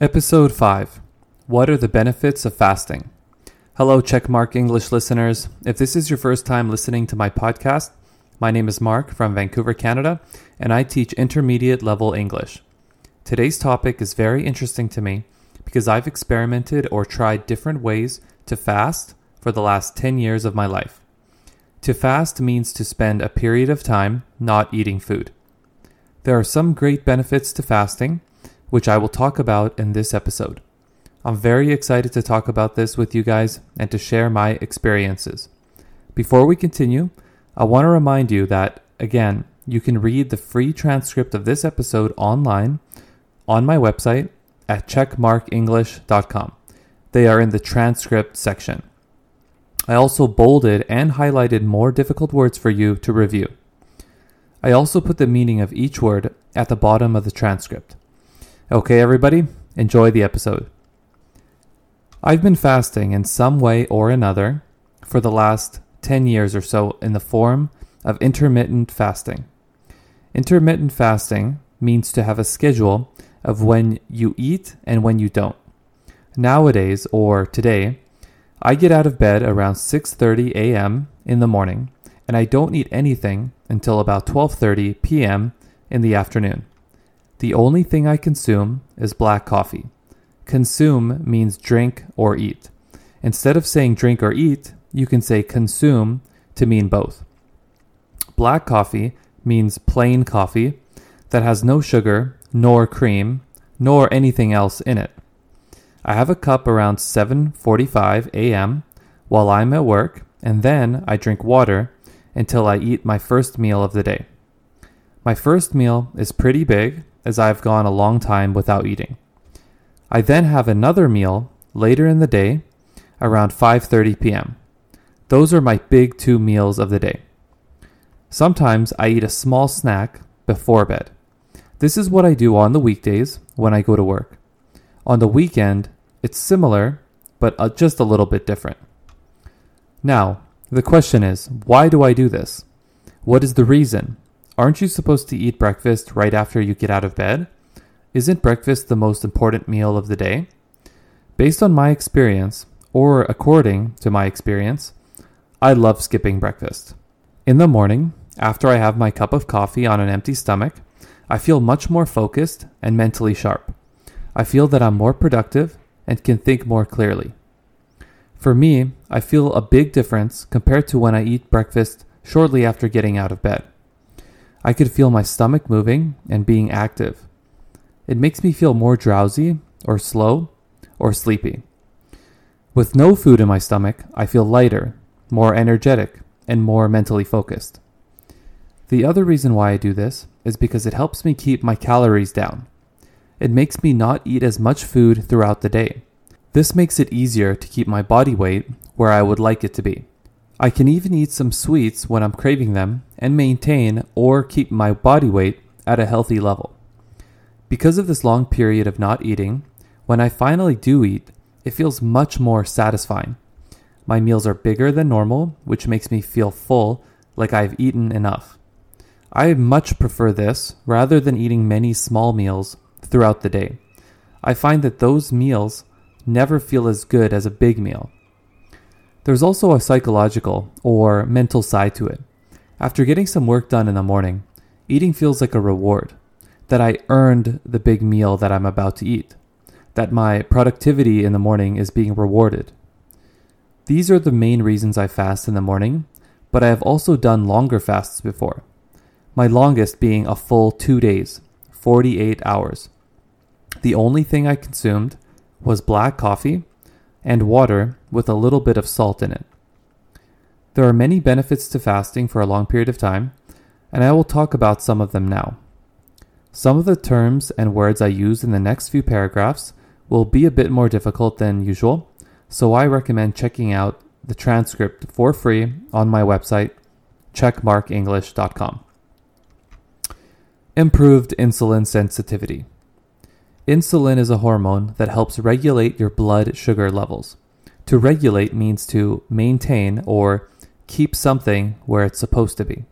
Episode 5 What are the benefits of fasting? Hello, Checkmark English listeners. If this is your first time listening to my podcast, my name is Mark from Vancouver, Canada, and I teach intermediate level English. Today's topic is very interesting to me because I've experimented or tried different ways to fast for the last 10 years of my life. To fast means to spend a period of time not eating food. There are some great benefits to fasting which I will talk about in this episode. I'm very excited to talk about this with you guys and to share my experiences. Before we continue, I want to remind you that, again, you can read the free transcript of this episode online on my website at checkmarkenglish.com. They are in the transcript section. I also bolded and highlighted more difficult words for you to review. I also put the meaning of each word at the bottom of the transcript. Okay, everybody, enjoy the episode. I've been fasting in some way or another for the last 10 years or so in the form of intermittent fasting. Intermittent fasting means to have a schedule of when you eat and when you don't. Nowadays or today, I get out of bed around 6:30 a.m. in the morning and I don't eat anything until about 12:30 p.m. in the afternoon. The only thing I consume is black coffee. Consume means drink or eat. Instead of saying drink or eat, you can say consume to mean both. Black coffee means plain coffee that has no sugar, nor cream, nor anything else in it. I have a cup around 7:45 a.m. while I'm at work, and then I drink water until I eat my first meal of the day. My first meal is pretty big as I've gone a long time without eating. I then have another meal later in the day around 5:30 p.m. Those are my big 2 meals of the day. Sometimes I eat a small snack before bed. This is what I do on the weekdays when I go to work. On the weekend, it's similar, but uh, just a little bit different. Now, the question is, why do I do this? What is the reason? Aren't you supposed to eat breakfast right after you get out of bed? Isn't breakfast the most important meal of the day? Based on my experience, or according to my experience, I love skipping breakfast. In the morning, after I have my cup of coffee on an empty stomach, I feel much more focused and mentally sharp. I feel that I'm more productive and can think more clearly. For me, I feel a big difference compared to when I eat breakfast shortly after getting out of bed. I could feel my stomach moving and being active. It makes me feel more drowsy or slow or sleepy. With no food in my stomach, I feel lighter, more energetic, and more mentally focused. The other reason why I do this is because it helps me keep my calories down. It makes me not eat as much food throughout the day. This makes it easier to keep my body weight where I would like it to be. I can even eat some sweets when I'm craving them and maintain or keep my body weight at a healthy level. Because of this long period of not eating, when I finally do eat, it feels much more satisfying. My meals are bigger than normal, which makes me feel full, like I've eaten enough. I much prefer this rather than eating many small meals throughout the day. I find that those meals never feel as good as a big meal. There's also a psychological or mental side to it. After getting some work done in the morning, eating feels like a reward that I earned the big meal that I'm about to eat, that my productivity in the morning is being rewarded. These are the main reasons I fast in the morning, but I have also done longer fasts before. My longest being a full two days, 48 hours. The only thing I consumed was black coffee and water with a little bit of salt in it. There are many benefits to fasting for a long period of time, and I will talk about some of them now. Some of the terms and words I use in the next few paragraphs will be a bit more difficult than usual, so I recommend checking out the transcript for free on my website, checkmarkenglish.com. Improved insulin sensitivity. Insulin is a hormone that helps regulate your blood sugar levels. To regulate means to maintain or keep something where it's supposed to be.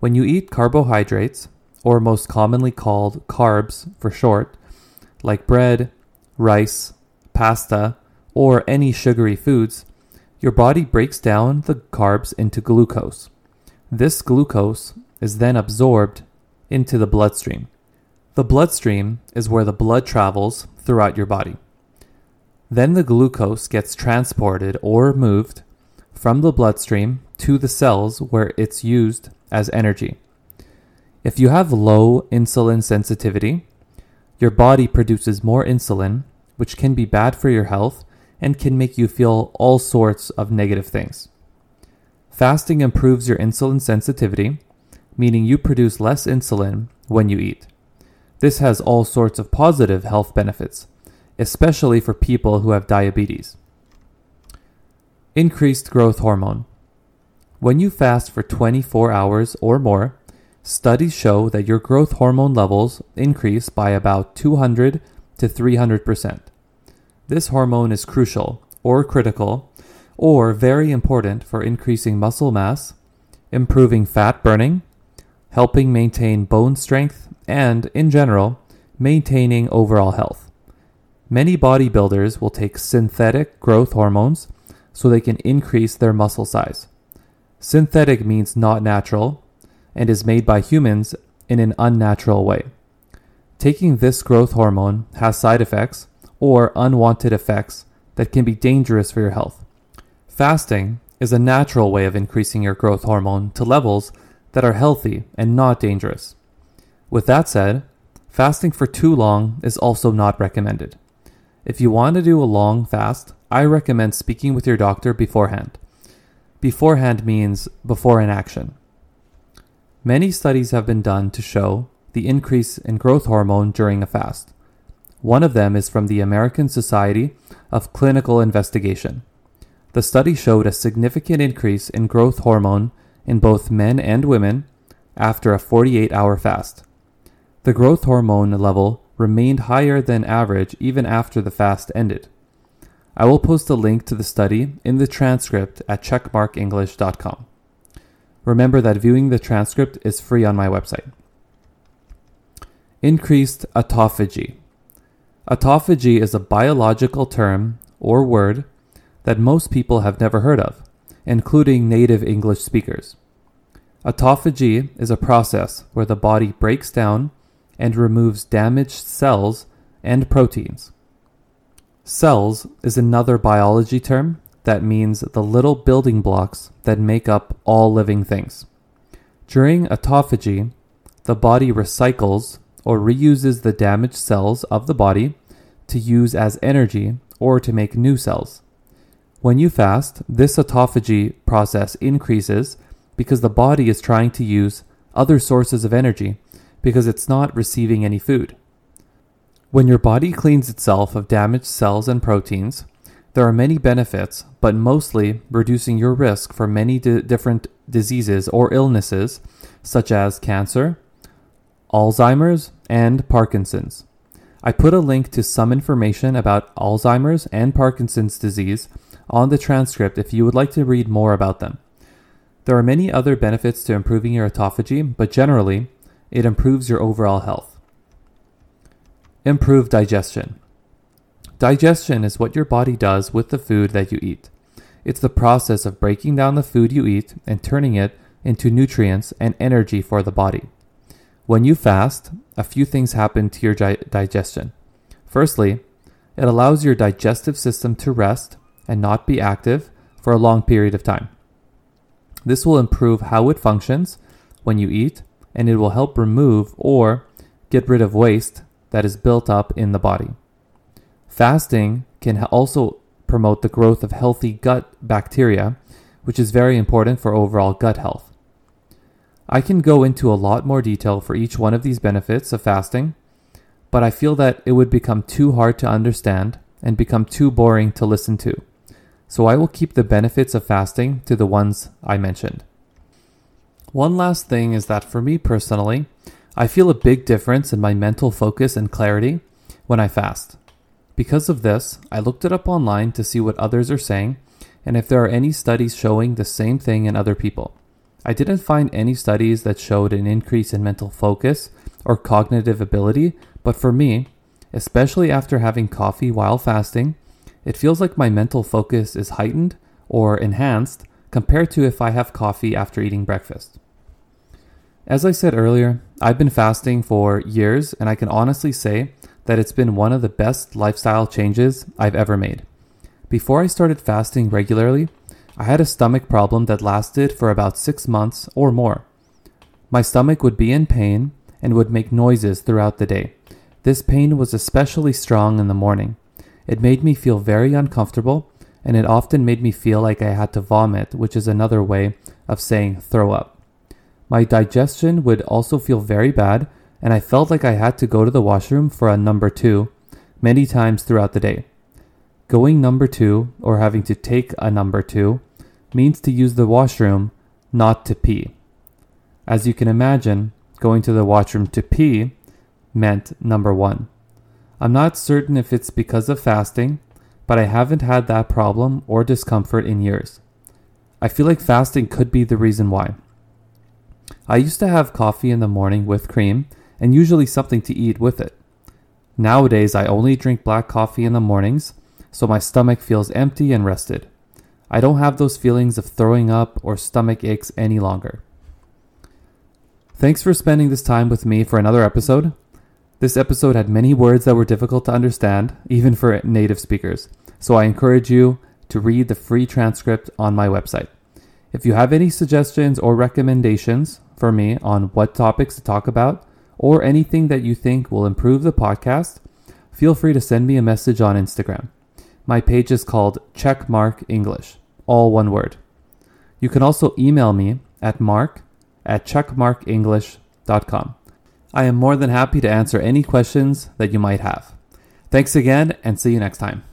When you eat carbohydrates, or most commonly called carbs for short, like bread, rice, pasta, or any sugary foods, your body breaks down the carbs into glucose. This glucose is then absorbed into the bloodstream. The bloodstream is where the blood travels throughout your body. Then the glucose gets transported or moved from the bloodstream to the cells where it's used as energy. If you have low insulin sensitivity, your body produces more insulin, which can be bad for your health and can make you feel all sorts of negative things. Fasting improves your insulin sensitivity, meaning you produce less insulin when you eat. This has all sorts of positive health benefits, especially for people who have diabetes. Increased growth hormone. When you fast for 24 hours or more, studies show that your growth hormone levels increase by about 200 to 300%. This hormone is crucial, or critical, or very important for increasing muscle mass, improving fat burning, helping maintain bone strength, and, in general, maintaining overall health. Many bodybuilders will take synthetic growth hormones so they can increase their muscle size. Synthetic means not natural and is made by humans in an unnatural way. Taking this growth hormone has side effects or unwanted effects that can be dangerous for your health. Fasting is a natural way of increasing your growth hormone to levels that are healthy and not dangerous. With that said, fasting for too long is also not recommended. If you want to do a long fast, I recommend speaking with your doctor beforehand. Beforehand means before an action. Many studies have been done to show the increase in growth hormone during a fast. One of them is from the American Society of Clinical Investigation. The study showed a significant increase in growth hormone in both men and women after a 48 hour fast. The growth hormone level remained higher than average even after the fast ended. I will post a link to the study in the transcript at checkmarkenglish.com. Remember that viewing the transcript is free on my website. Increased autophagy. Autophagy is a biological term or word that most people have never heard of, including native English speakers. Autophagy is a process where the body breaks down and removes damaged cells and proteins. Cells is another biology term that means the little building blocks that make up all living things. During autophagy, the body recycles or reuses the damaged cells of the body to use as energy or to make new cells. When you fast, this autophagy process increases because the body is trying to use other sources of energy because it's not receiving any food. When your body cleans itself of damaged cells and proteins, there are many benefits, but mostly reducing your risk for many di- different diseases or illnesses, such as cancer, Alzheimer's, and Parkinson's. I put a link to some information about Alzheimer's and Parkinson's disease on the transcript if you would like to read more about them. There are many other benefits to improving your autophagy, but generally, it improves your overall health. Improve digestion. Digestion is what your body does with the food that you eat. It's the process of breaking down the food you eat and turning it into nutrients and energy for the body. When you fast, a few things happen to your gi- digestion. Firstly, it allows your digestive system to rest and not be active for a long period of time. This will improve how it functions when you eat, and it will help remove or get rid of waste that is built up in the body. Fasting can also promote the growth of healthy gut bacteria, which is very important for overall gut health. I can go into a lot more detail for each one of these benefits of fasting, but I feel that it would become too hard to understand and become too boring to listen to. So I will keep the benefits of fasting to the ones I mentioned. One last thing is that for me personally, I feel a big difference in my mental focus and clarity when I fast. Because of this, I looked it up online to see what others are saying and if there are any studies showing the same thing in other people. I didn't find any studies that showed an increase in mental focus or cognitive ability, but for me, especially after having coffee while fasting, it feels like my mental focus is heightened or enhanced compared to if I have coffee after eating breakfast. As I said earlier, I've been fasting for years and I can honestly say that it's been one of the best lifestyle changes I've ever made. Before I started fasting regularly, I had a stomach problem that lasted for about six months or more. My stomach would be in pain and would make noises throughout the day. This pain was especially strong in the morning. It made me feel very uncomfortable, and it often made me feel like I had to vomit, which is another way of saying throw up. My digestion would also feel very bad, and I felt like I had to go to the washroom for a number two many times throughout the day. Going number two, or having to take a number two, means to use the washroom, not to pee. As you can imagine, going to the washroom to pee meant number one. I'm not certain if it's because of fasting, but I haven't had that problem or discomfort in years. I feel like fasting could be the reason why. I used to have coffee in the morning with cream and usually something to eat with it. Nowadays, I only drink black coffee in the mornings, so my stomach feels empty and rested. I don't have those feelings of throwing up or stomach aches any longer. Thanks for spending this time with me for another episode. This episode had many words that were difficult to understand, even for native speakers, so I encourage you to read the free transcript on my website. If you have any suggestions or recommendations for me on what topics to talk about, or anything that you think will improve the podcast, feel free to send me a message on Instagram. My page is called Checkmark English, all one word. You can also email me at mark at checkmarkenglish.com. I am more than happy to answer any questions that you might have. Thanks again, and see you next time.